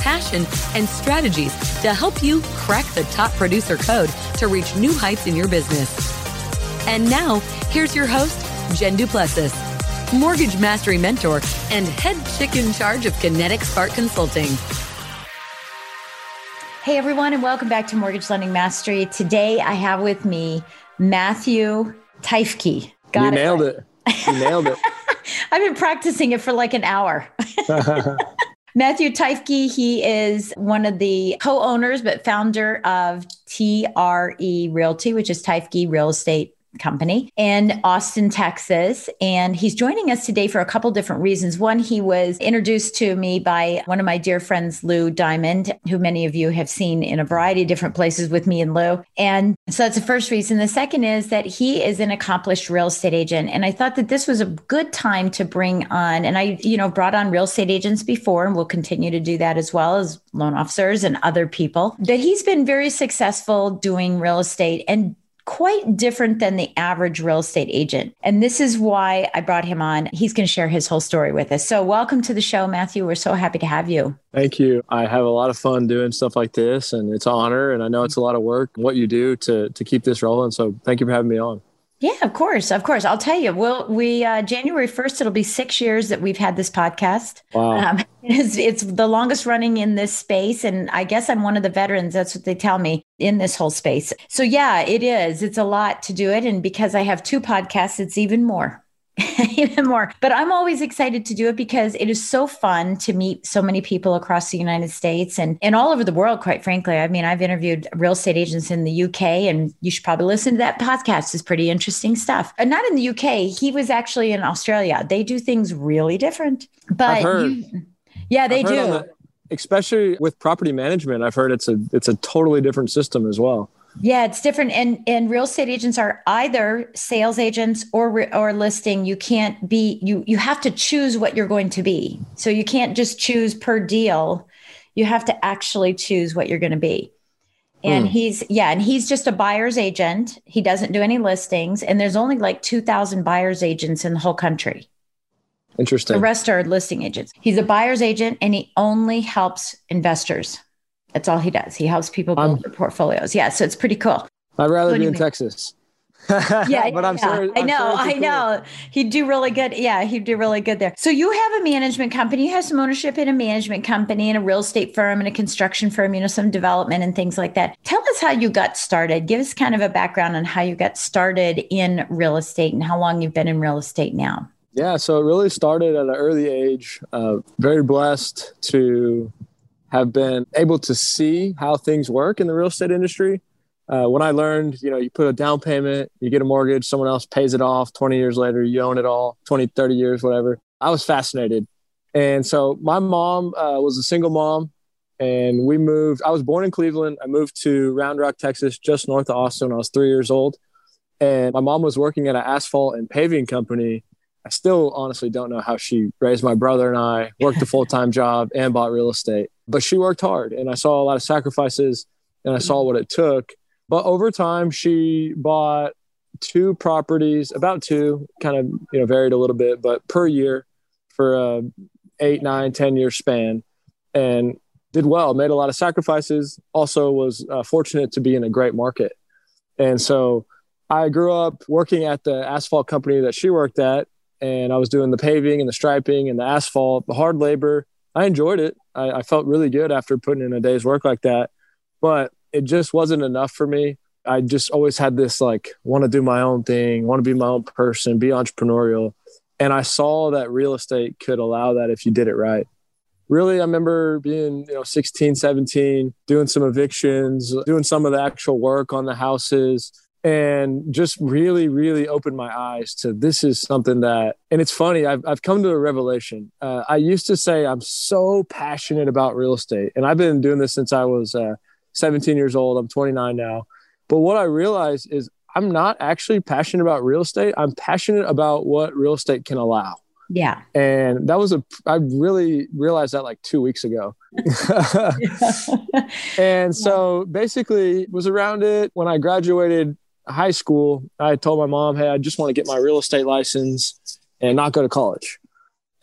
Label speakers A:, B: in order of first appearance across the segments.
A: passion, and strategies to help you crack the top producer code to reach new heights in your business. And now, here's your host, Jen Duplessis, Mortgage Mastery Mentor and head chick in charge of Kinetic Spark Consulting.
B: Hey, everyone, and welcome back to Mortgage Lending Mastery. Today, I have with me Matthew Teifke.
C: Got you it nailed it. You nailed it.
B: I've been practicing it for like an hour. Matthew Teifke, he is one of the co owners, but founder of TRE Realty, which is Teifke Real Estate company in Austin, Texas. And he's joining us today for a couple different reasons. One, he was introduced to me by one of my dear friends, Lou Diamond, who many of you have seen in a variety of different places with me and Lou. And so that's the first reason. The second is that he is an accomplished real estate agent. And I thought that this was a good time to bring on, and I, you know, brought on real estate agents before and will continue to do that as well as loan officers and other people, that he's been very successful doing real estate and quite different than the average real estate agent. And this is why I brought him on. He's going to share his whole story with us. So, welcome to the show, Matthew. We're so happy to have you.
C: Thank you. I have a lot of fun doing stuff like this, and it's an honor. And I know it's a lot of work, what you do to, to keep this rolling. So, thank you for having me on.
B: Yeah, of course, of course. I'll tell you. Well, we uh, January first, it'll be six years that we've had this podcast.
C: Wow, um,
B: it's, it's the longest running in this space, and I guess I'm one of the veterans. That's what they tell me in this whole space. So yeah, it is. It's a lot to do it, and because I have two podcasts, it's even more. even more. But I'm always excited to do it because it is so fun to meet so many people across the United States and, and all over the world, quite frankly. I mean, I've interviewed real estate agents in the UK, and you should probably listen to that podcast. It's pretty interesting stuff. And not in the UK, he was actually in Australia. They do things really different. But you, yeah, they do. The,
C: especially with property management, I've heard it's a it's a totally different system as well.
B: Yeah, it's different. And and real estate agents are either sales agents or or listing. You can't be you you have to choose what you're going to be. So you can't just choose per deal. You have to actually choose what you're going to be. And mm. he's yeah, and he's just a buyer's agent. He doesn't do any listings and there's only like 2000 buyer's agents in the whole country.
C: Interesting.
B: The rest are listing agents. He's a buyer's agent and he only helps investors. That's all he does. He helps people build um, their portfolios. Yeah, so it's pretty cool.
C: I'd rather be in Texas.
B: yeah, but I'm yeah. sure. I know, sure I know. Cool. He'd do really good. Yeah, he'd do really good there. So you have a management company. You have some ownership in a management company and a real estate firm and a construction firm. You know, some development and things like that. Tell us how you got started. Give us kind of a background on how you got started in real estate and how long you've been in real estate now.
C: Yeah, so it really started at an early age. Uh, very blessed to have been able to see how things work in the real estate industry. Uh, when I learned, you know, you put a down payment, you get a mortgage, someone else pays it off. 20 years later, you own it all, 20, 30 years, whatever. I was fascinated. And so my mom uh, was a single mom, and we moved. I was born in Cleveland. I moved to Round Rock, Texas, just north of Austin when I was three years old. And my mom was working at an asphalt and paving company. I still honestly don't know how she raised my brother and I, worked a full time job, and bought real estate but she worked hard and I saw a lot of sacrifices and I saw what it took. But over time, she bought two properties, about two, kind of, you know, varied a little bit, but per year for a eight, nine, 10 year span and did well, made a lot of sacrifices, also was uh, fortunate to be in a great market. And so I grew up working at the asphalt company that she worked at and I was doing the paving and the striping and the asphalt, the hard labor. I enjoyed it. I, I felt really good after putting in a day's work like that, but it just wasn't enough for me. I just always had this like want to do my own thing, want to be my own person, be entrepreneurial. And I saw that real estate could allow that if you did it right. Really, I remember being, you know, 16, 17, doing some evictions, doing some of the actual work on the houses, and just really, really opened my eyes to this is something that, and it's funny, I've, I've come to a revelation. Uh, I used to say I'm so passionate about real estate, and I've been doing this since I was uh, 17 years old. I'm 29 now. But what I realized is I'm not actually passionate about real estate. I'm passionate about what real estate can allow.
B: Yeah.
C: And that was a, I really realized that like two weeks ago. and so basically was around it when I graduated high school. I told my mom, Hey, I just want to get my real estate license and not go to college.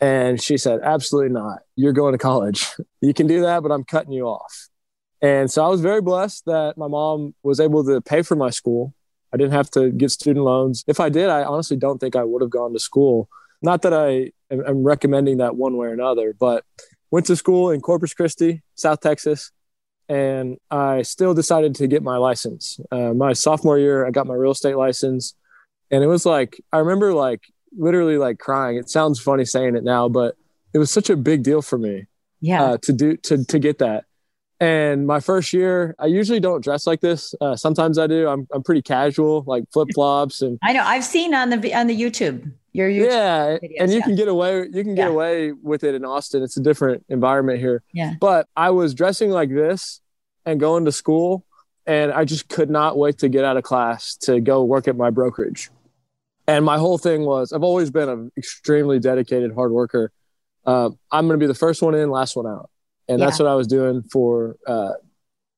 C: And she said, absolutely not. You're going to college. You can do that, but I'm cutting you off. And so I was very blessed that my mom was able to pay for my school. I didn't have to get student loans. If I did, I honestly don't think I would have gone to school. Not that I am recommending that one way or another, but went to school in Corpus Christi, South Texas, and I still decided to get my license. Uh, my sophomore year, I got my real estate license, and it was like I remember like literally like crying. It sounds funny saying it now, but it was such a big deal for me.
B: Yeah.
C: Uh, to do to to get that and my first year, I usually don't dress like this. Uh, sometimes I do. I'm I'm pretty casual, like flip flops and.
B: I know. I've seen on the on the YouTube. Your YouTube
C: yeah, videos, and you yeah. can get away. You can get yeah. away with it in Austin. It's a different environment here.
B: Yeah.
C: But I was dressing like this and going to school, and I just could not wait to get out of class to go work at my brokerage. And my whole thing was, I've always been an extremely dedicated hard worker. Uh, I'm going to be the first one in, last one out and yeah. that's what I was doing for uh,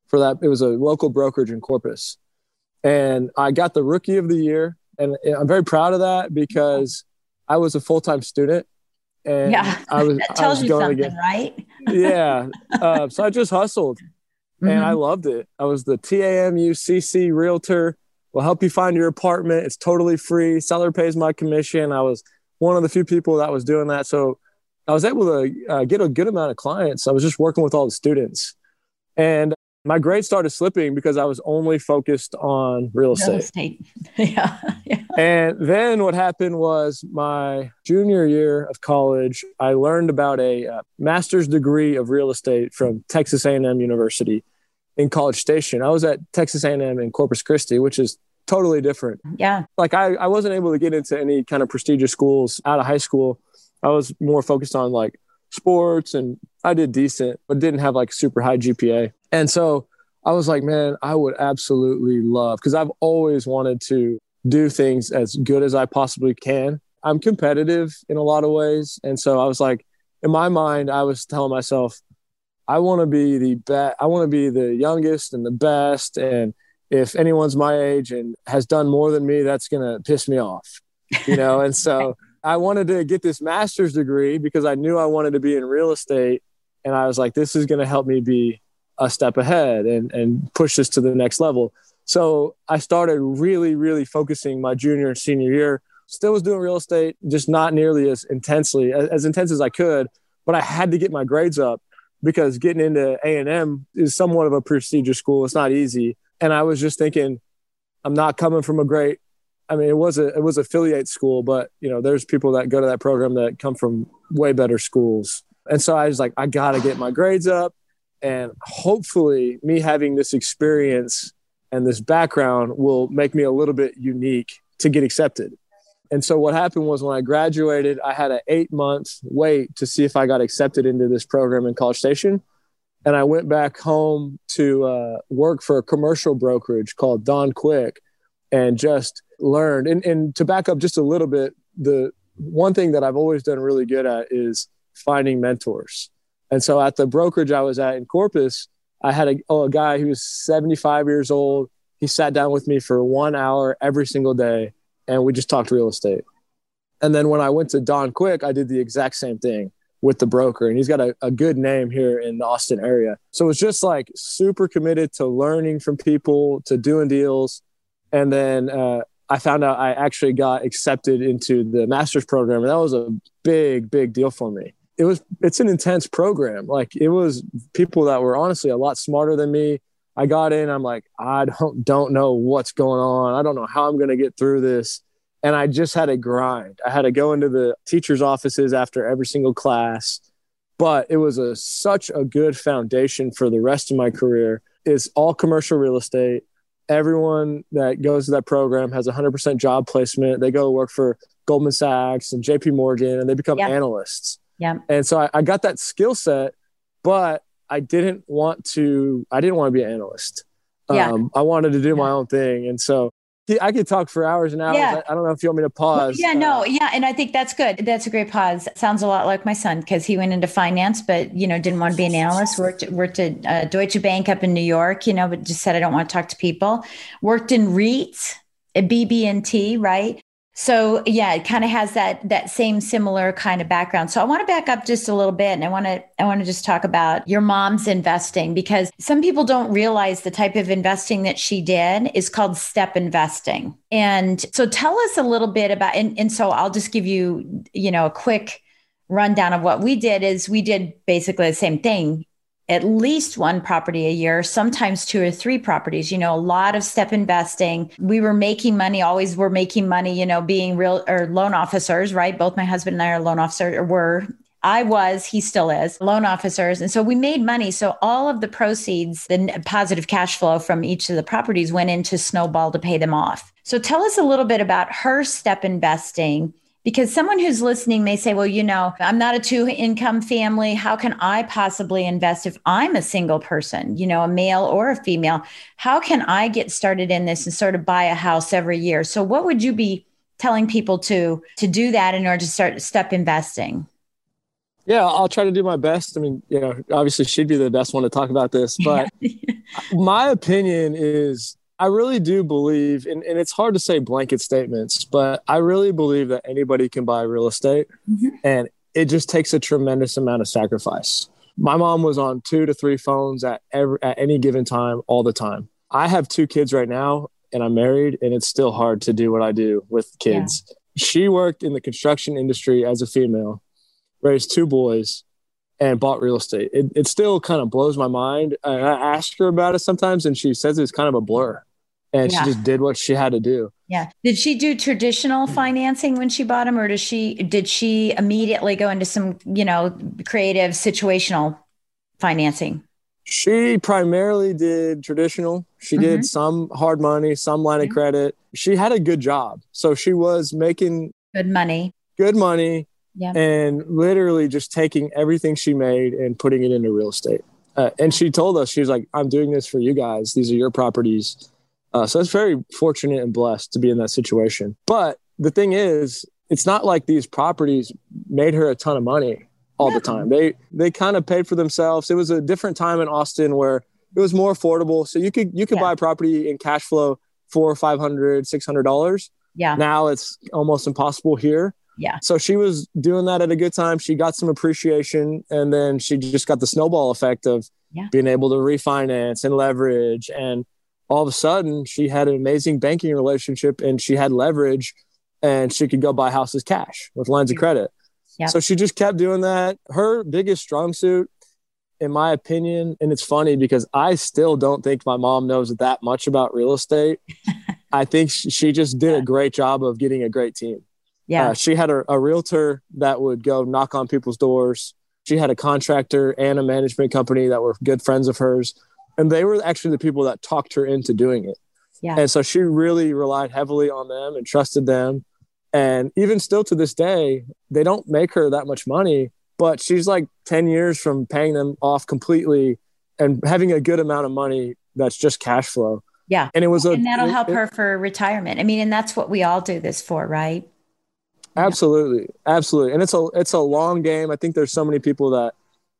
C: for that. It was a local brokerage in Corpus, and I got the Rookie of the Year, and I'm very proud of that because I was a full time student, and
B: yeah,
C: I was
B: that tells
C: was
B: you something, again. right?
C: yeah, uh, so I just hustled, mm-hmm. and I loved it. I was the TAMUCC realtor. We'll help you find your apartment. It's totally free. Seller pays my commission. I was one of the few people that was doing that. So I was able to uh, get a good amount of clients. I was just working with all the students. And my grades started slipping because I was only focused on real estate. Real
B: estate. yeah.
C: yeah. And then what happened was my junior year of college, I learned about a uh, master's degree of real estate from Texas A&M University in College Station. I was at Texas A&M in Corpus Christi, which is totally different.
B: Yeah.
C: Like I, I wasn't able to get into any kind of prestigious schools out of high school I was more focused on like sports and I did decent, but didn't have like super high GPA. And so I was like, man, I would absolutely love because I've always wanted to do things as good as I possibly can. I'm competitive in a lot of ways. And so I was like, in my mind, I was telling myself, I want to be the best. I want to be the youngest and the best. And if anyone's my age and has done more than me, that's going to piss me off, you know? and so I wanted to get this master's degree because I knew I wanted to be in real estate. And I was like, this is going to help me be a step ahead and, and push this to the next level. So I started really, really focusing my junior and senior year. Still was doing real estate, just not nearly as intensely, as, as intense as I could. But I had to get my grades up because getting into A&M is somewhat of a prestigious school. It's not easy. And I was just thinking, I'm not coming from a great I mean, it was a it was affiliate school, but you know, there's people that go to that program that come from way better schools. And so I was like, I got to get my grades up, and hopefully, me having this experience and this background will make me a little bit unique to get accepted. And so what happened was when I graduated, I had an eight month wait to see if I got accepted into this program in College Station. And I went back home to uh, work for a commercial brokerage called Don Quick and just learned. And, and to back up just a little bit, the one thing that I've always done really good at is finding mentors. And so at the brokerage I was at in Corpus, I had a, oh, a guy who was 75 years old. He sat down with me for one hour every single day, and we just talked real estate. And then when I went to Don Quick, I did the exact same thing with the broker, and he's got a, a good name here in the Austin area. So it's just like super committed to learning from people, to doing deals. And then uh, I found out I actually got accepted into the master's program. And that was a big, big deal for me. It was, it's an intense program. Like it was people that were honestly a lot smarter than me. I got in, I'm like, I don't, don't know what's going on. I don't know how I'm going to get through this. And I just had to grind. I had to go into the teacher's offices after every single class. But it was a such a good foundation for the rest of my career. It's all commercial real estate everyone that goes to that program has 100% job placement. They go to work for Goldman Sachs and JP Morgan and they become analysts.
B: Yeah.
C: And so I, I got that skill set, but I didn't want to, I didn't want to be an analyst.
B: Yeah.
C: Um, I wanted to do yeah. my own thing. And so I could talk for hours and hours. Yeah. I, don't know if you want me to pause.
B: Yeah, no, uh, yeah, and I think that's good. That's a great pause. Sounds a lot like my son because he went into finance, but you know didn't want to be an analyst. Worked worked at uh, Deutsche Bank up in New York, you know, but just said I don't want to talk to people. Worked in REITs, at BB&T, right? So yeah, it kind of has that that same similar kind of background. So I want to back up just a little bit and I want to I want to just talk about your mom's investing because some people don't realize the type of investing that she did is called step investing. And so tell us a little bit about and, and so I'll just give you, you know, a quick rundown of what we did is we did basically the same thing at least one property a year, sometimes two or three properties, you know, a lot of step investing. We were making money, always were making money, you know, being real or loan officers, right? Both my husband and I are loan officers or were. I was, he still is, loan officers. And so we made money. So all of the proceeds, the positive cash flow from each of the properties went into Snowball to pay them off. So tell us a little bit about her step investing because someone who's listening may say, well, you know, I'm not a two income family. How can I possibly invest if I'm a single person, you know, a male or a female? How can I get started in this and sort of buy a house every year? So, what would you be telling people to to do that in order to start step investing?
C: Yeah, I'll try to do my best. I mean, you know, obviously she'd be the best one to talk about this, but my opinion is I really do believe, and, and it's hard to say blanket statements, but I really believe that anybody can buy real estate mm-hmm. and it just takes a tremendous amount of sacrifice. My mom was on two to three phones at every, at any given time, all the time. I have two kids right now and I'm married and it's still hard to do what I do with kids. Yeah. She worked in the construction industry as a female, raised two boys, and bought real estate. It, it still kind of blows my mind. I ask her about it sometimes and she says it's kind of a blur and yeah. she just did what she had to do.
B: Yeah. Did she do traditional financing when she bought them, or does she did she immediately go into some you know creative situational financing?
C: She primarily did traditional. She mm-hmm. did some hard money, some line mm-hmm. of credit. She had a good job, so she was making
B: good money.
C: Good money. Yeah. And literally just taking everything she made and putting it into real estate. Uh, and she told us, she was like, I'm doing this for you guys. These are your properties uh, so it's very fortunate and blessed to be in that situation. But the thing is, it's not like these properties made her a ton of money all the time. They they kind of paid for themselves. It was a different time in Austin where it was more affordable. So you could you could yeah. buy property in cash flow for 500 600 dollars.
B: Yeah.
C: Now it's almost impossible here.
B: Yeah.
C: So she was doing that at a good time. She got some appreciation and then she just got the snowball effect of yeah. being able to refinance and leverage and all of a sudden she had an amazing banking relationship and she had leverage and she could go buy houses cash with lines of credit. Yeah. So she just kept doing that. Her biggest strong suit, in my opinion, and it's funny because I still don't think my mom knows that much about real estate. I think she just did a great job of getting a great team.
B: Yeah.
C: Uh, she had a, a realtor that would go knock on people's doors. She had a contractor and a management company that were good friends of hers and they were actually the people that talked her into doing it.
B: Yeah.
C: And so she really relied heavily on them and trusted them. And even still to this day, they don't make her that much money, but she's like 10 years from paying them off completely and having a good amount of money that's just cash flow.
B: Yeah.
C: And it was
B: a, and that'll it, help her for retirement. I mean, and that's what we all do this for, right?
C: Absolutely. Absolutely. And it's a it's a long game. I think there's so many people that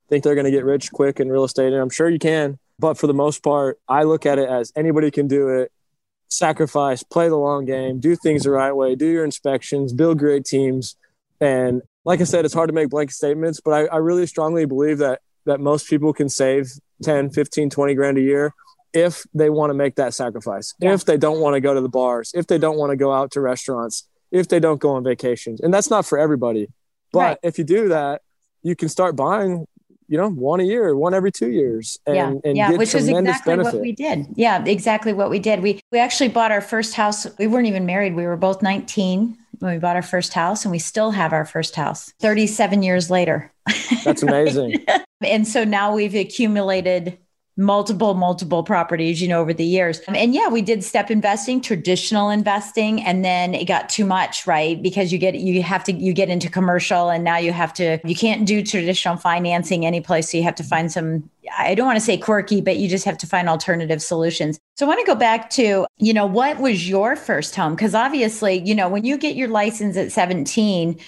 C: think they're going to get rich quick in real estate and I'm sure you can. But for the most part, I look at it as anybody can do it. Sacrifice, play the long game, do things the right way, do your inspections, build great teams. And like I said, it's hard to make blanket statements, but I, I really strongly believe that that most people can save 10, 15, 20 grand a year if they want to make that sacrifice,
B: Yeah.
C: if they don't want to go to the bars, if they don't want to go out to restaurants, if they don't go on vacations. And that's not for everybody. But
B: Right.
C: if you do that, you can start buying, you know, one a year, one every two years, and,
B: yeah,
C: and
B: yeah, which is exactly
C: benefit.
B: what we did. Yeah, exactly what we did. We we actually bought our first house. We weren't even married. We were both 19 when we bought our first house, and we still have our first house 37 years later.
C: That's amazing.
B: And so now we've accumulated multiple multiple properties you know over the years. And yeah we did step investing traditional investing and then it got too much right? Because you get you have to you get into commercial and now you have to you can't do traditional financing any place so you have to find some i don't want to say quirky but you just have to find alternative solutions. So i want to go back to you know what was your first home? Because obviously you know when you get your license at 17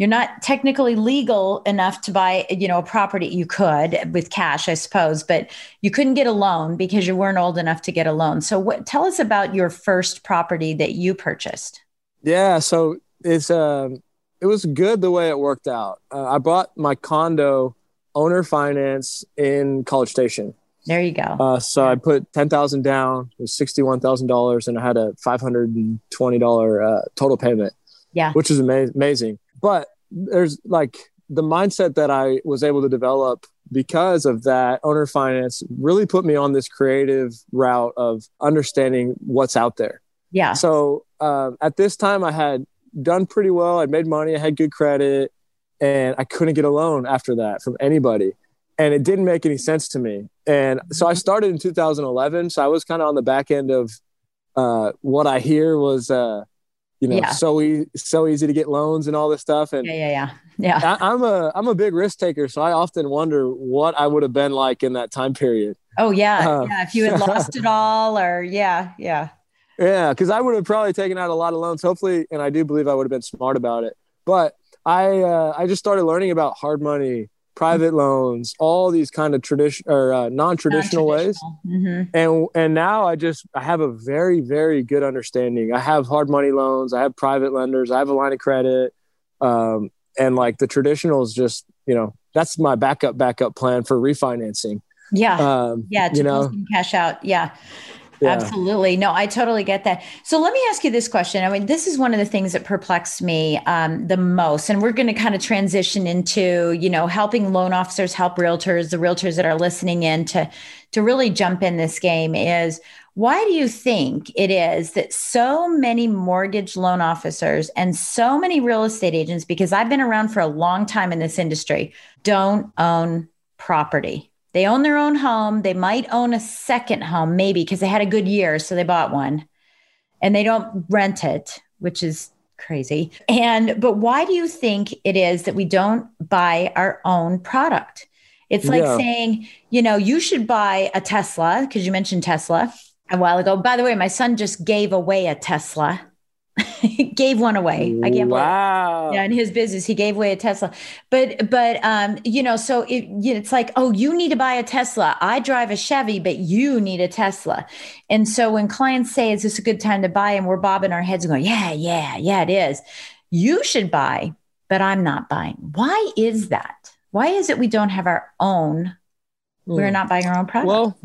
B: you're not technically legal enough to buy you know a property you could with cash i suppose but you couldn't get a loan because you weren't old enough to get a loan so what tell us about your first property that you purchased
C: Yeah, so it's um, it was good the way it worked out. Uh, I bought my condo owner finance in College Station.
B: there you go
C: Uh, so I put ten thousand down. It was sixty one thousand dollars, and I had a five hundred and twenty dollar uh, total payment,
B: yeah
C: which is ama- amazing. But there's like the mindset that I was able to develop because of that owner finance really put me on this creative route of understanding what's out there.
B: yeah
C: So um, at this time, I had done pretty well. I made money. I had good credit, and I couldn't get a loan after that from anybody, and it didn't make any sense to me. And so I started in 2011. So I was kind of on the back end of uh, what I hear was, uh, you know,
B: Yeah.
C: so e- so easy to get loans and all this stuff. And
B: yeah yeah yeah yeah
C: I, I'm a I'm a big risk taker, so I often wonder what I would have been like in that time period.
B: oh yeah
C: Uh,
B: yeah if you had lost it all or yeah yeah
C: Yeah, because I would have probably taken out a lot of loans. Hopefully, and I do believe I would have been smart about it. But I uh, I just started learning about hard money, private loans, all these kind of tradition or uh, non-traditional ways.
B: hmm
C: And and now I just I have a very very good understanding. I have hard money loans. I have private lenders. I have a line of credit. Um, and like the traditional is just you know that's my backup backup plan for refinancing.
B: yeah
C: Um,
B: yeah to
C: you know
B: cash out yeah
C: yeah.
B: Absolutely. No, I totally get that. So let me ask you this question. I mean, this is one of the things that perplexed me um, the most. And we're going to kind of transition into, you know, helping loan officers help realtors, the realtors that are listening in to, to really jump in this game is why do you think it is that so many mortgage loan officers and so many real estate agents, because I've been around for a long time in this industry, don't own property? They own their own home. They might own a second home, maybe because they had a good year. So they bought one and they don't rent it, which is crazy. And, but why do you think it is that we don't buy our own product? It's like
C: Yeah.
B: saying, you know, you should buy a Tesla because you mentioned Tesla a while ago. By the way, my son just gave away a Tesla. gave one away. I can't believe
C: Wow.
B: yeah in his business he gave away a tesla. But but um you know so it, it's like oh you need to buy a tesla. I drive a chevy but you need a tesla. And so when clients say is this a good time to buy? And we're bobbing our heads and going yeah yeah yeah it is. You should buy but i'm not buying. Why is that? Why is it we don't have our own? We're
C: Hmm.
B: not buying our own product?
C: Well,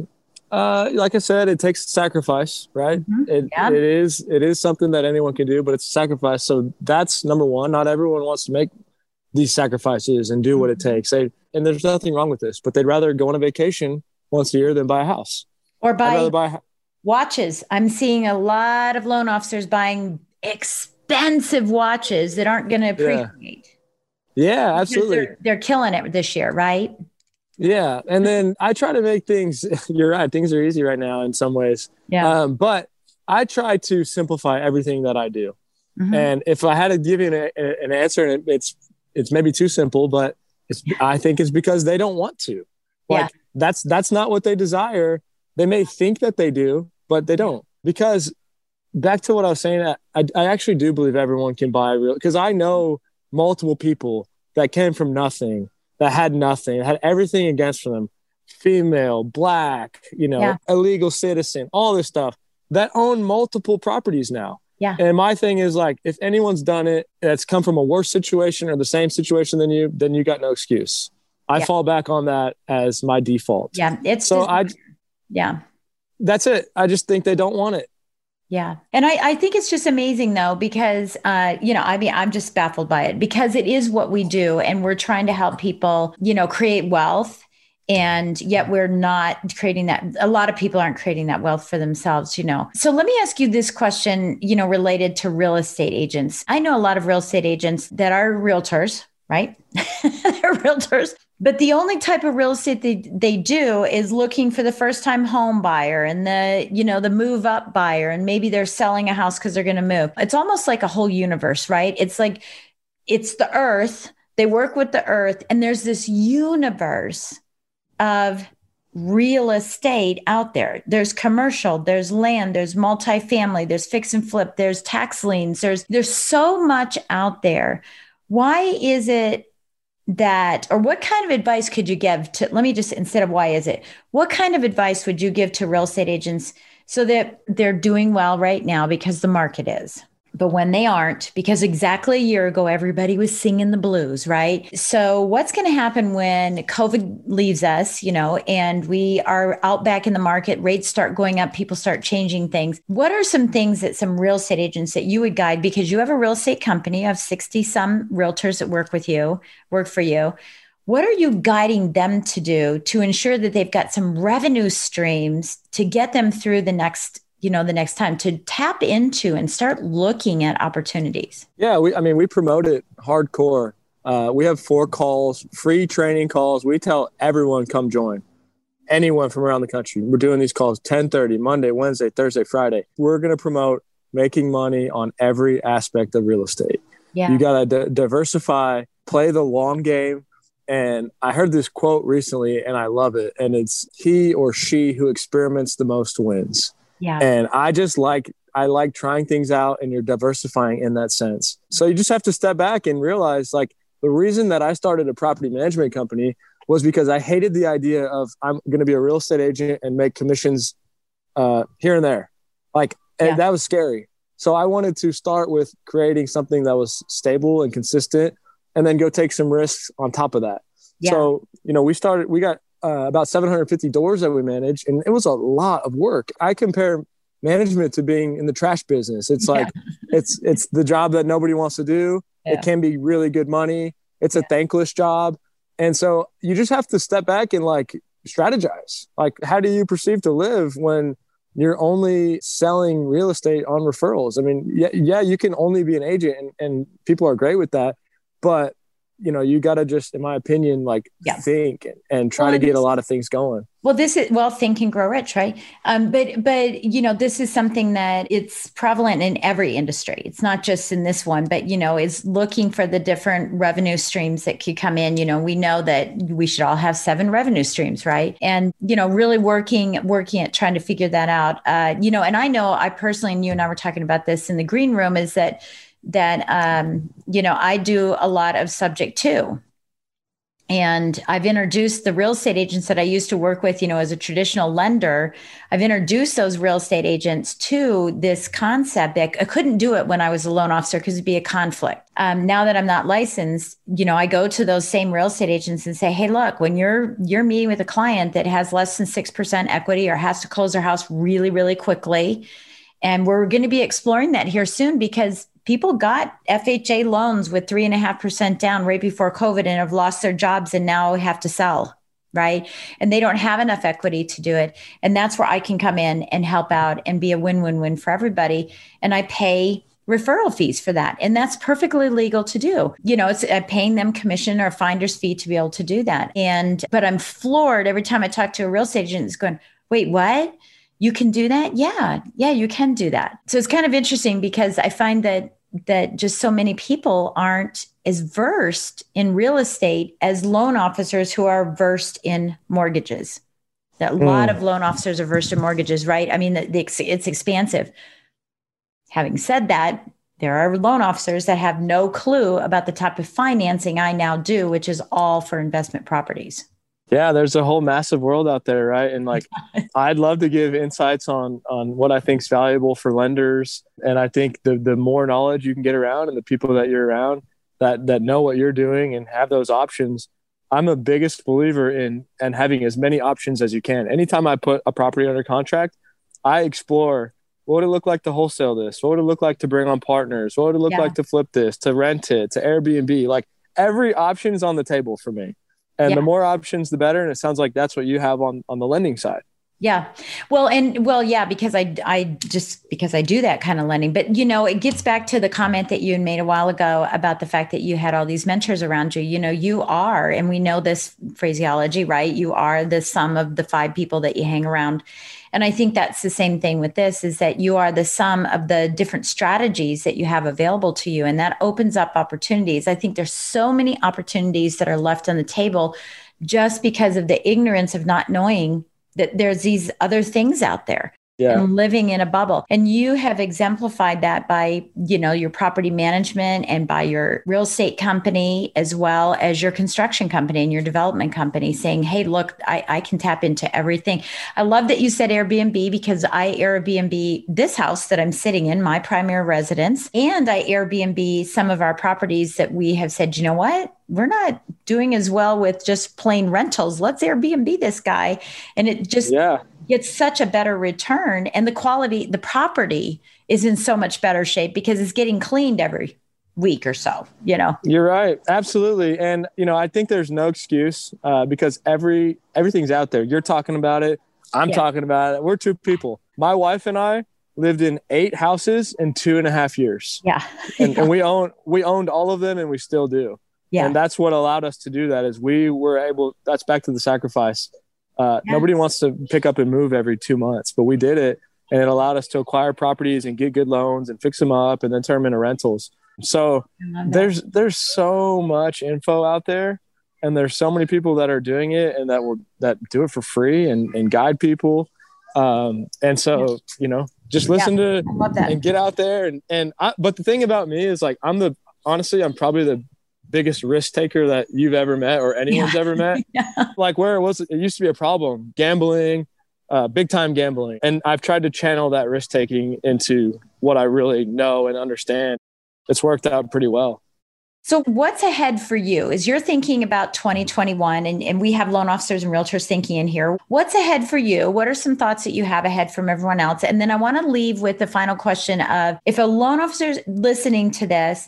C: uh, like I said, it takes sacrifice, right?
B: Mhm.
C: It,
B: Yeah.
C: it is it is something that anyone can do, but it's a sacrifice. So that's number one. Not everyone wants to make these sacrifices and do what it
B: Mm-hmm.
C: takes. They, and there's nothing wrong with this, but they'd rather go on a vacation once a year than buy a house.
B: or buy
C: buy.
B: watches i'm seeing a lot of loan officers buying expensive watches that aren't going to appreciate
C: Yeah,
B: Because
C: absolutely.
B: They're, they're killing it this year, right?
C: Yeah, and then I try to make things. You're right. Things are easy right now in some ways.
B: Yeah.
C: Um, but I try to simplify everything that I do.
B: Mhm.
C: And if I had to give you an, an answer, and it's it's maybe too simple, but it's I think it's because they don't want to. Like
B: Yeah.
C: that's that's not what they desire. They may think that they do, but they don't. Because back to what I was saying, I, I actually do believe everyone can buy real. Because I know multiple people that came from nothing, that had nothing, had everything against them, female, black, you know,
B: Yeah.
C: illegal citizen, all this stuff that own multiple properties now.
B: Yeah.
C: And my thing is like, if anyone's done it that's come from a worse situation or the same situation than you, then you got no excuse. I
B: Yeah.
C: fall back on that as my default.
B: Yeah. It's
C: So
B: just-
C: I,
B: yeah.
C: that's it. I just think they don't want it.
B: Yeah. And I, I think it's just amazing though, because, uh, you know, I mean, I'm just baffled by it because it is what we do. And we're trying to help people, you know, create wealth. And yet we're not creating that. A lot of people aren't creating that wealth for themselves, you know. So let me ask you this question, you know, related to real estate agents. I know a lot of real estate agents that are realtors, right? They're realtors. But the only type of real estate they, they do is looking for the first time home buyer and the you know the move up buyer and maybe they're selling a house because they're going to move. It's almost like a whole universe right? It's like it's the earth. They work with the earth and there's this universe of real estate out there. There's commercial there's land there's multifamily there's fix and flip there's tax liens there's there's so much out there why is it that or what kind of advice could you give to let me just instead of why is it what kind of advice would you give to real estate agents so that they're doing well right now because the market is but when they aren't, because exactly a year ago, everybody was singing the blues, right? So, what's going to happen when COVID leaves us, you know, and we are out back in the market, rates start going up, people start changing things? What are some things that some real estate agents that you would guide? Because you have a real estate company, you have 60 some realtors that work with you, work for you. What are you guiding them to do to ensure that they've got some revenue streams to get them through the next you know the next time to tap into and start looking at opportunities.
C: Yeah we i mean we promote it hardcore. Uh, we have four calls free training calls. We tell everyone come join. Anyone from around the country. We're doing these calls 10.30 monday wednesday thursday friday. We're going to promote making money on every aspect of real estate. Yeah. you got to d- diversify play the long game. And I heard this quote recently and I love it. And it's he or she who experiments the most wins.
B: Yeah.
C: And I just like I like trying things out and you're diversifying in that sense. So you just have to step back and realize like the reason that I started a property management company was because I hated the idea of I'm going to be a real estate agent and make commissions uh, here and there. Like yeah. that was scary. So I wanted to start with creating something that was stable and consistent and then go take some risks on top of that. Yeah. So, you know, we started, we got uh, about 750 doors that we manage, and it was a lot of work. I compare management to being in the trash business. It's like yeah. it's it's the job that nobody wants to do. Yeah. It can be really good money. It's yeah. a thankless job, and so you just have to step back and like strategize. Like, how do you perceive to live when you're only selling real estate on referrals? I mean, yeah, yeah, you can only be an agent, and, and people are great with that, but you know you got to just in my opinion like yeah. think and, and try well, to get a lot of things going.
B: Well this is well think and grow rich right? Um, but but you know this is something that it's prevalent in every industry. It's not just in this one but you know is looking for the different revenue streams that could come in. You know we know that we should all have seven revenue streams right? And you know really working working at trying to figure that out. Uh, you know and i know i personally and you and i were talking about this in the green room is that that um, you know I do a lot of subject to. And I've introduced the real estate agents that I used to work with, you know, as a traditional lender. I've introduced those real estate agents to this concept. That I couldn't do it when I was a loan officer because it'd be a conflict. Um, now that I'm not licensed, you know, I go to those same real estate agents and say, "Hey, look, when you're you're meeting with a client that has less than six percent equity or has to close their house really, really quickly, and we're going to be exploring that here soon because people got FHA loans with three and a half percent down right before COVID and have lost their jobs and now have to sell. Right. And they don't have enough equity to do it. And that's where I can come in and help out and be a win win win for everybody. And I pay referral fees for that. And that's perfectly legal to do. You know, it's uh, paying them commission or finder's fee to be able to do that. And, but I'm floored every time I talk to a real estate agent, it's going, wait, what? You can do that? Yeah. Yeah, you can do that. So it's kind of interesting because I find that that just so many people aren't as versed in real estate as loan officers who are versed in mortgages. That a mm. lot of loan officers are versed in mortgages, right? I mean, the, the, it's expansive. Having said that, there are loan officers that have no clue about the type of financing I now do, which is all for investment properties
C: yeah there's a whole massive world out there right and like i'd love to give insights on on what i think is valuable for lenders and i think the the more knowledge you can get around and the people that you're around that that know what you're doing and have those options i'm a biggest believer in and having as many options as you can anytime i put a property under contract I explore what would it look like to wholesale this? What would it look like to bring on partners? What would it look yeah. like to flip this, to rent it, to Airbnb? Like every option is on the table for me. And yeah. the more options, the better. And it sounds like that's what you have on, on the lending side.
B: Yeah. Well, and well, yeah, because I, I just because I do that kind of lending. But, you know, it gets back to the comment that you made a while ago about the fact that you had all these mentors around you. You know, you are, and we know this phraseology, right? You are the sum of the five people that you hang around. And I think that's the same thing with this is that you are the sum of the different strategies that you have available to you. And that opens up opportunities. I think there's so many opportunities that are left on the table just because of the ignorance of not knowing that there's these other things out there yeah. and living in a bubble. And you have exemplified that by, you know, your property management and by your real estate company, as well as your construction company and your development company saying, Hey, look, I, I can tap into everything. I love that you said Airbnb because I Airbnb this house that I'm sitting in, my primary residence, and I Airbnb some of our properties that we have said, you know what? we're not doing as well with just plain rentals. Let's Airbnb this guy. And it just yeah. Gets such a better return. And the quality, the property is in so much better shape because it's getting cleaned every week or so, you know?
C: You're right. Absolutely. And, you know, I think there's no excuse uh, because every, everything's out there. You're talking about it. I'm yeah. talking about it. We're two people. My wife and I lived in eight houses in two and a half years.
B: Yeah.
C: and, yeah. and we own, we owned all of them and we still do. Yeah. And that's what allowed us to do that is we were able, that's back to the sacrifice. Uh, yes. Nobody wants to pick up and move every two months, but we did it. And it allowed us to acquire properties and get good loans and fix them up and then turn them into rentals. So there's there's so much info out there and there's so many people that are doing it and that will that do it for free and, and guide people. Um, and so, you know, just listen yeah, to and get out there and and I, but the thing about me is like I'm the honestly I'm probably the biggest risk taker that you've ever met or anyone's yeah. ever met. yeah. Like where it was, it used to be a problem, gambling, uh, big time gambling. And I've tried to channel that risk taking into what I really know and understand. It's worked out pretty well.
B: So, what's ahead for you as you're thinking about 2021? And, and we have loan officers and realtors thinking in here. What's ahead for you? What are some thoughts that you have ahead from everyone else? And then I want to leave with the final question of if a loan officer's listening to this,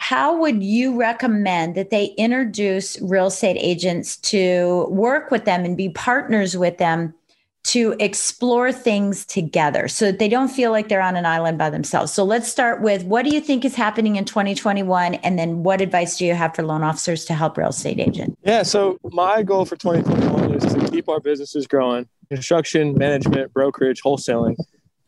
B: how would you recommend that they introduce real estate agents to work with them and be partners with them to explore things together so that they don't feel like they're on an island by themselves? So let's start with what do you think is happening in 2021? And then what advice do you have for loan officers to help real estate agents?
C: Yeah, so my goal for 2021 is to keep our businesses growing construction, management, brokerage, wholesaling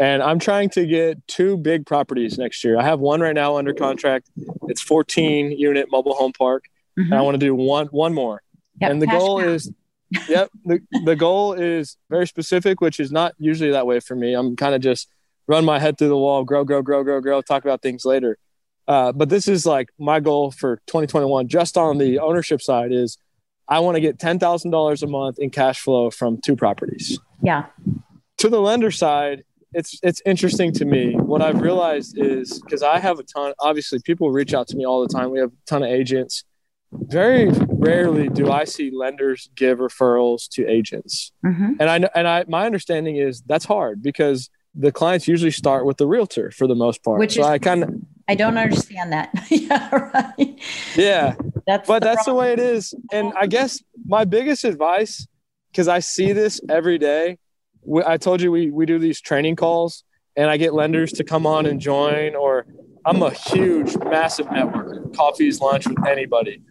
C: and I'm trying to get two big properties next year. I have one right now under contract. It's 14 unit mobile home park, mm-hmm. and I mm-hmm. want to do one one more. Yep, and the goal is, yep, the, the goal is very specific, which is not usually that way for me. I'm kind of just run my head through the wall, grow, grow, grow, grow, grow, talk about things later. Uh, but this is like my goal for 2021, just on the ownership side, is I want to get ten thousand dollars a month in cash flow from two properties.
B: Yeah.
C: To the lender side, it's it's interesting to me. What I've realized is because I have a ton. Obviously, people reach out to me all the time. We have a ton of agents. Very rarely do I see lenders give referrals to agents, mm-hmm. and I and I my understanding is that's hard because the clients usually start with the realtor for the most part.
B: Which
C: so
B: is,
C: I kind of
B: I don't understand that. yeah, right.
C: Yeah, that's but the that's problem. the way it is. And I guess my biggest advice, because I see this every day, I told you we we do these training calls, and I get lenders to come on and join. Or I'm a huge, massive network, coffees, lunch with anybody.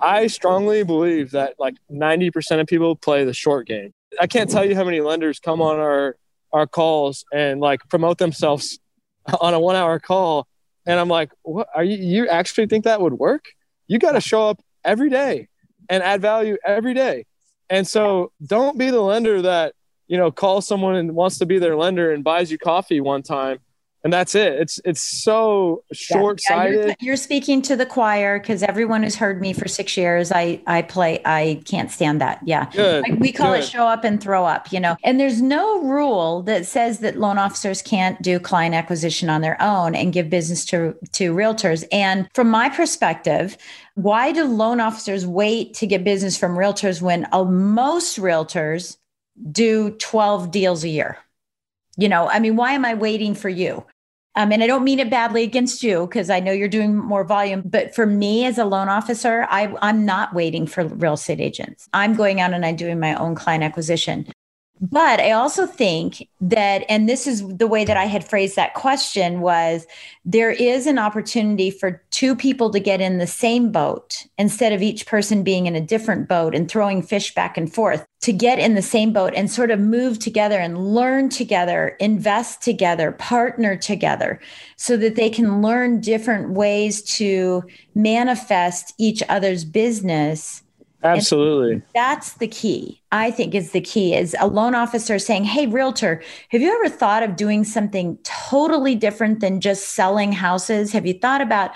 C: I strongly believe that like 90% of people play the short game. I can't tell you how many lenders come on our our calls and like promote themselves on a one hour call. And I'm like, what are you, you actually think that would work? You got to show up every day and add value every day. And so don't be the lender that you know, call someone and wants to be their lender and buys you coffee one time and that's it. It's it's so short sighted. Yeah,
B: you're, you're, speaking to the choir because everyone who's heard me for six years, I I play. I can't stand that. Yeah,
C: Good.
B: we call
C: Good.
B: it show up and throw up. You know, and there's no rule that says that loan officers can't do client acquisition on their own and give business to to realtors. And from my perspective, why do loan officers wait to get business from realtors when uh, most realtors do 12 deals a year. You know, I mean, why am I waiting for you? Um, and I don't mean it badly against you because I know you're doing more volume. But for me as a loan officer, I, I'm not waiting for real estate agents. I'm going out and I'm doing my own client acquisition. But I also think that, and this is the way that I had phrased that question was there is an opportunity for two people to get in the same boat instead of each person being in a different boat and throwing fish back and forth to get in the same boat and sort of move together and learn together, invest together, partner together so that they can learn different ways to manifest each other's business
C: Absolutely.
B: And that's the key. I think is the key is a loan officer saying, "Hey realtor, have you ever thought of doing something totally different than just selling houses? Have you thought about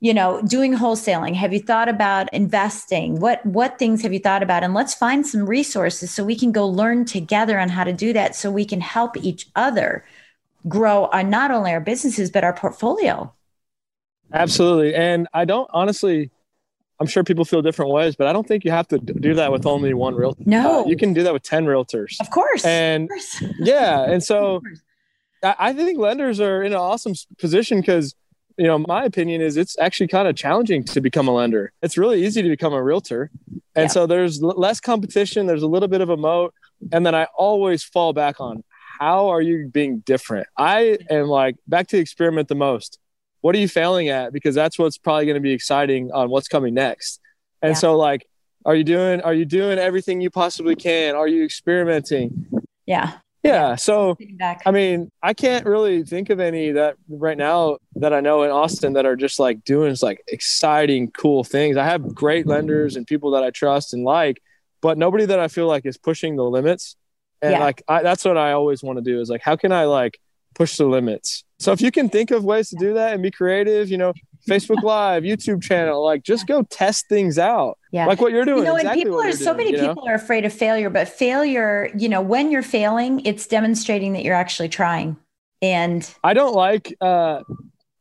B: you know doing wholesaling have you thought about investing what what things have you thought about and let's find some resources so we can go learn together on how to do that so we can help each other grow our not only our businesses but our portfolio
C: absolutely and i don't honestly I'm sure people feel different ways, but I don't think you have to do that with only one realtor.
B: No,
C: uh, you can do that with 10 realtors.
B: Of course.
C: And
B: of course.
C: yeah. And so I think lenders are in an awesome position because, you know, my opinion is it's actually kind of challenging to become a lender. It's really easy to become a realtor. And yeah. so there's less competition, there's a little bit of a moat. And then I always fall back on how are you being different? I am like back to experiment the most what are you failing at? Because that's what's probably going to be exciting on what's coming next. And yeah. so like are you doing are you doing everything you possibly can? Are you experimenting?
B: Yeah.
C: Yeah so i mean i can't really think of any that right now that i know in austin that are just like doing like exciting cool things. I have great lenders and people that i trust and like but nobody that i feel like is pushing the limits. And yeah. like I, that's what i always want to do is like how can i like push the limits. So if you can think of ways to do that and be creative, you know, Facebook Live, YouTube channel, like just go test things out.
B: Yeah.
C: Like what you're doing.
B: You know,
C: exactly
B: and people are so
C: doing,
B: many people know? are afraid of failure, but failure, you know, when you're failing, it's demonstrating that you're actually trying. And
C: I don't like uh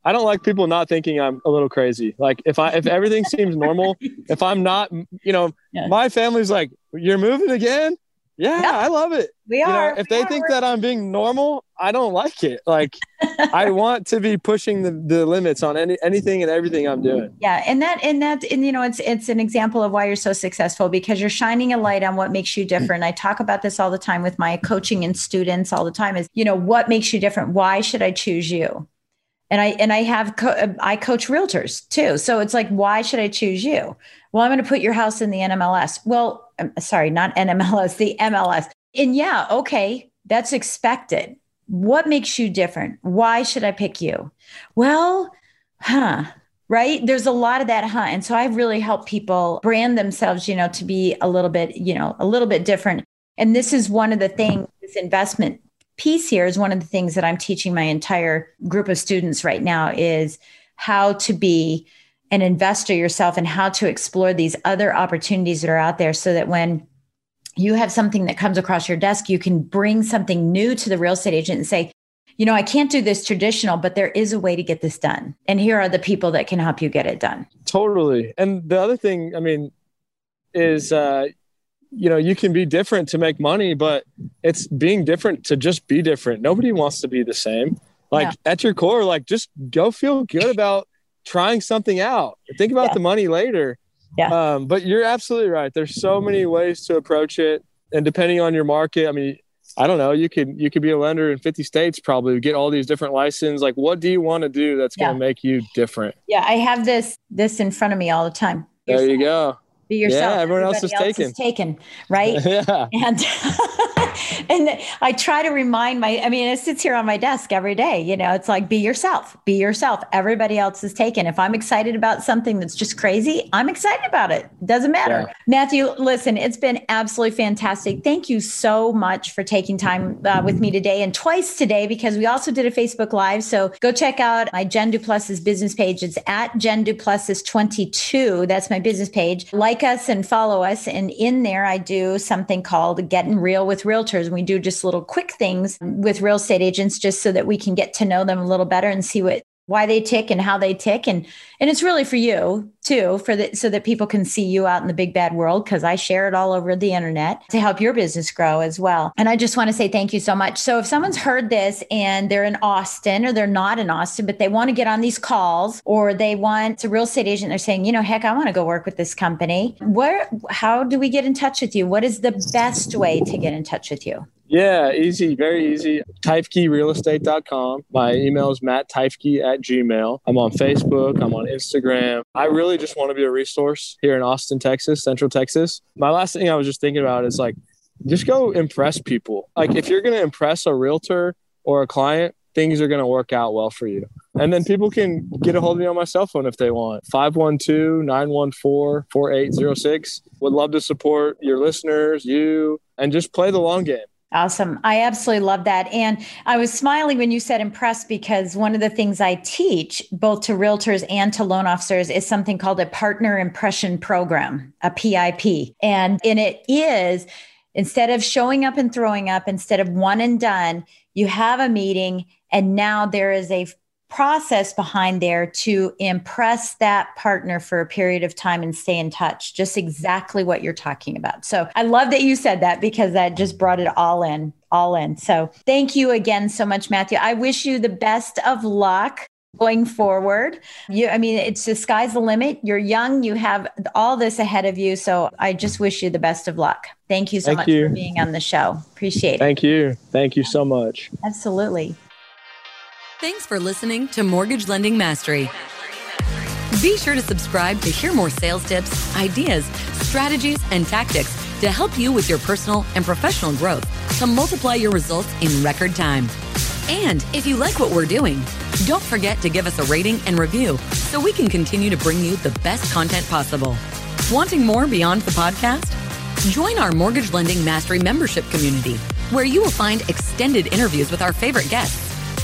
C: I don't like people not thinking I'm a little crazy. Like if I if everything seems normal, if I'm not, you know, yeah. my family's like, You're moving again? Yeah. I love it.
B: We are.
C: Know, if they
B: are.
C: think that I'm being normal, I don't like it. Like I want to be pushing the, the limits on any anything and everything I'm doing.
B: Yeah. And that and that and you know it's it's an example of why you're so successful because you're shining a light on what makes you different. I talk about this all the time with my coaching and students all the time is, you know, what makes you different? Why should I choose you? And I and I have co- I coach realtors too. So it's like, why should I choose you? Well, I'm going to put your house in the NMLS. Well, I'm um, sorry, not NMLS, the MLS. And yeah, okay, that's expected. What makes you different? Why should I pick you? Well, huh, right? There's a lot of that, huh? And so I've really help people brand themselves, you know, to be a little bit, you know, a little bit different. And this is one of the things, this investment piece here is one of the things that I'm teaching my entire group of students right now is how to be an investor yourself and how to explore these other opportunities that are out there so that when you have something that comes across your desk, you can bring something new to the real estate agent and say, you know, I can't do this traditional, but there is a way to get this done. And here are the people that can help you get it done.
C: Totally. And the other thing, I mean, is uh, you know you can be different to make money but it's being different to just be different. Nobody wants to be the same. Like yeah. at your core like just go feel good about trying something out. Think about yeah. the money later.
B: Yeah.
C: Um, but you're absolutely right. There's so many ways to approach it. And depending on your market i mean i don't know. You could you could be a lender in 50 states probably get all these different licenses. Like what do you want to do that's going to make you different?
B: Yeah i have this this in front of me all the time.
C: There you go
B: be yourself.
C: Yeah, everyone else is else taken.
B: Is taken, right?
C: yeah.
B: And and I try to remind my. I mean, it sits here on my desk every day. You know, it's like be yourself. Be yourself. Everybody else is taken. If I'm excited about something that's just crazy, I'm excited about it. Doesn't matter. Yeah. Matthew, listen, it's been absolutely fantastic. Thank you so much for taking time uh, with me today and twice today because we also did a Facebook Live. So go check out my Jen Duplessis business page. It's at Jen Duplessis 22. That's my business page. Like like us and follow us. And in there, I do something called Getting Real with Realtors. We do just little quick things with real estate agents just so that we can get to know them a little better and see what why they tick and how they tick. And and it's really for you too for that so that people can see you out in the big bad world because i share it all over the internet to help your business grow as well. And i just want to say thank you so much. So if someone's heard this and they're in austin or they're not in austin but they want to get on these calls or they want a real estate agent they're saying you know heck i want to go work with this company. Where how do we get in touch with you? What is the best way to get in touch with you
C: yeah, easy, very easy. TyfkeRealEstate.com. My email is matttyfke at gmail. I'm on Facebook. I'm on Instagram. I really just want to be a resource here in Austin, Texas, Central Texas. My last thing I was just thinking about is like, just go impress people. Like, if you're going to impress a realtor or a client, things are going to work out well for you. And then people can get a hold of me on my cell phone if they want. 512 914 4806. Would love to support your listeners, you, and just play the long game.
B: Awesome. I absolutely love that. And I was smiling when you said impressed because one of the things I teach both to realtors and to loan officers is something called a partner impression program, a PIP. And, and it is instead of showing up and throwing up, instead of one and done, you have a meeting and now there is a process behind there to impress that partner for a period of time and stay in touch just exactly what you're talking about. So i love that you said that because that just brought it all in all in. So thank you again so much matthew. I wish you the best of luck going forward. You i mean it's the sky's the limit. You're young. You have all this ahead of you. So i just wish you the best of luck. Thank you so
C: thank
B: much
C: you.
B: for being on the show. Appreciate it.
C: Thank you. Thank you so much.
B: Absolutely
A: Thanks for listening to Mortgage Lending Mastery. Be sure to subscribe to hear more sales tips, ideas, strategies, and tactics to help you with your personal and professional growth to multiply your results in record time. And if you like what we're doing, don't forget to give us a rating and review so we can continue to bring you the best content possible. Wanting more beyond the podcast? Join our Mortgage Lending Mastery membership community, where you will find extended interviews with our favorite guests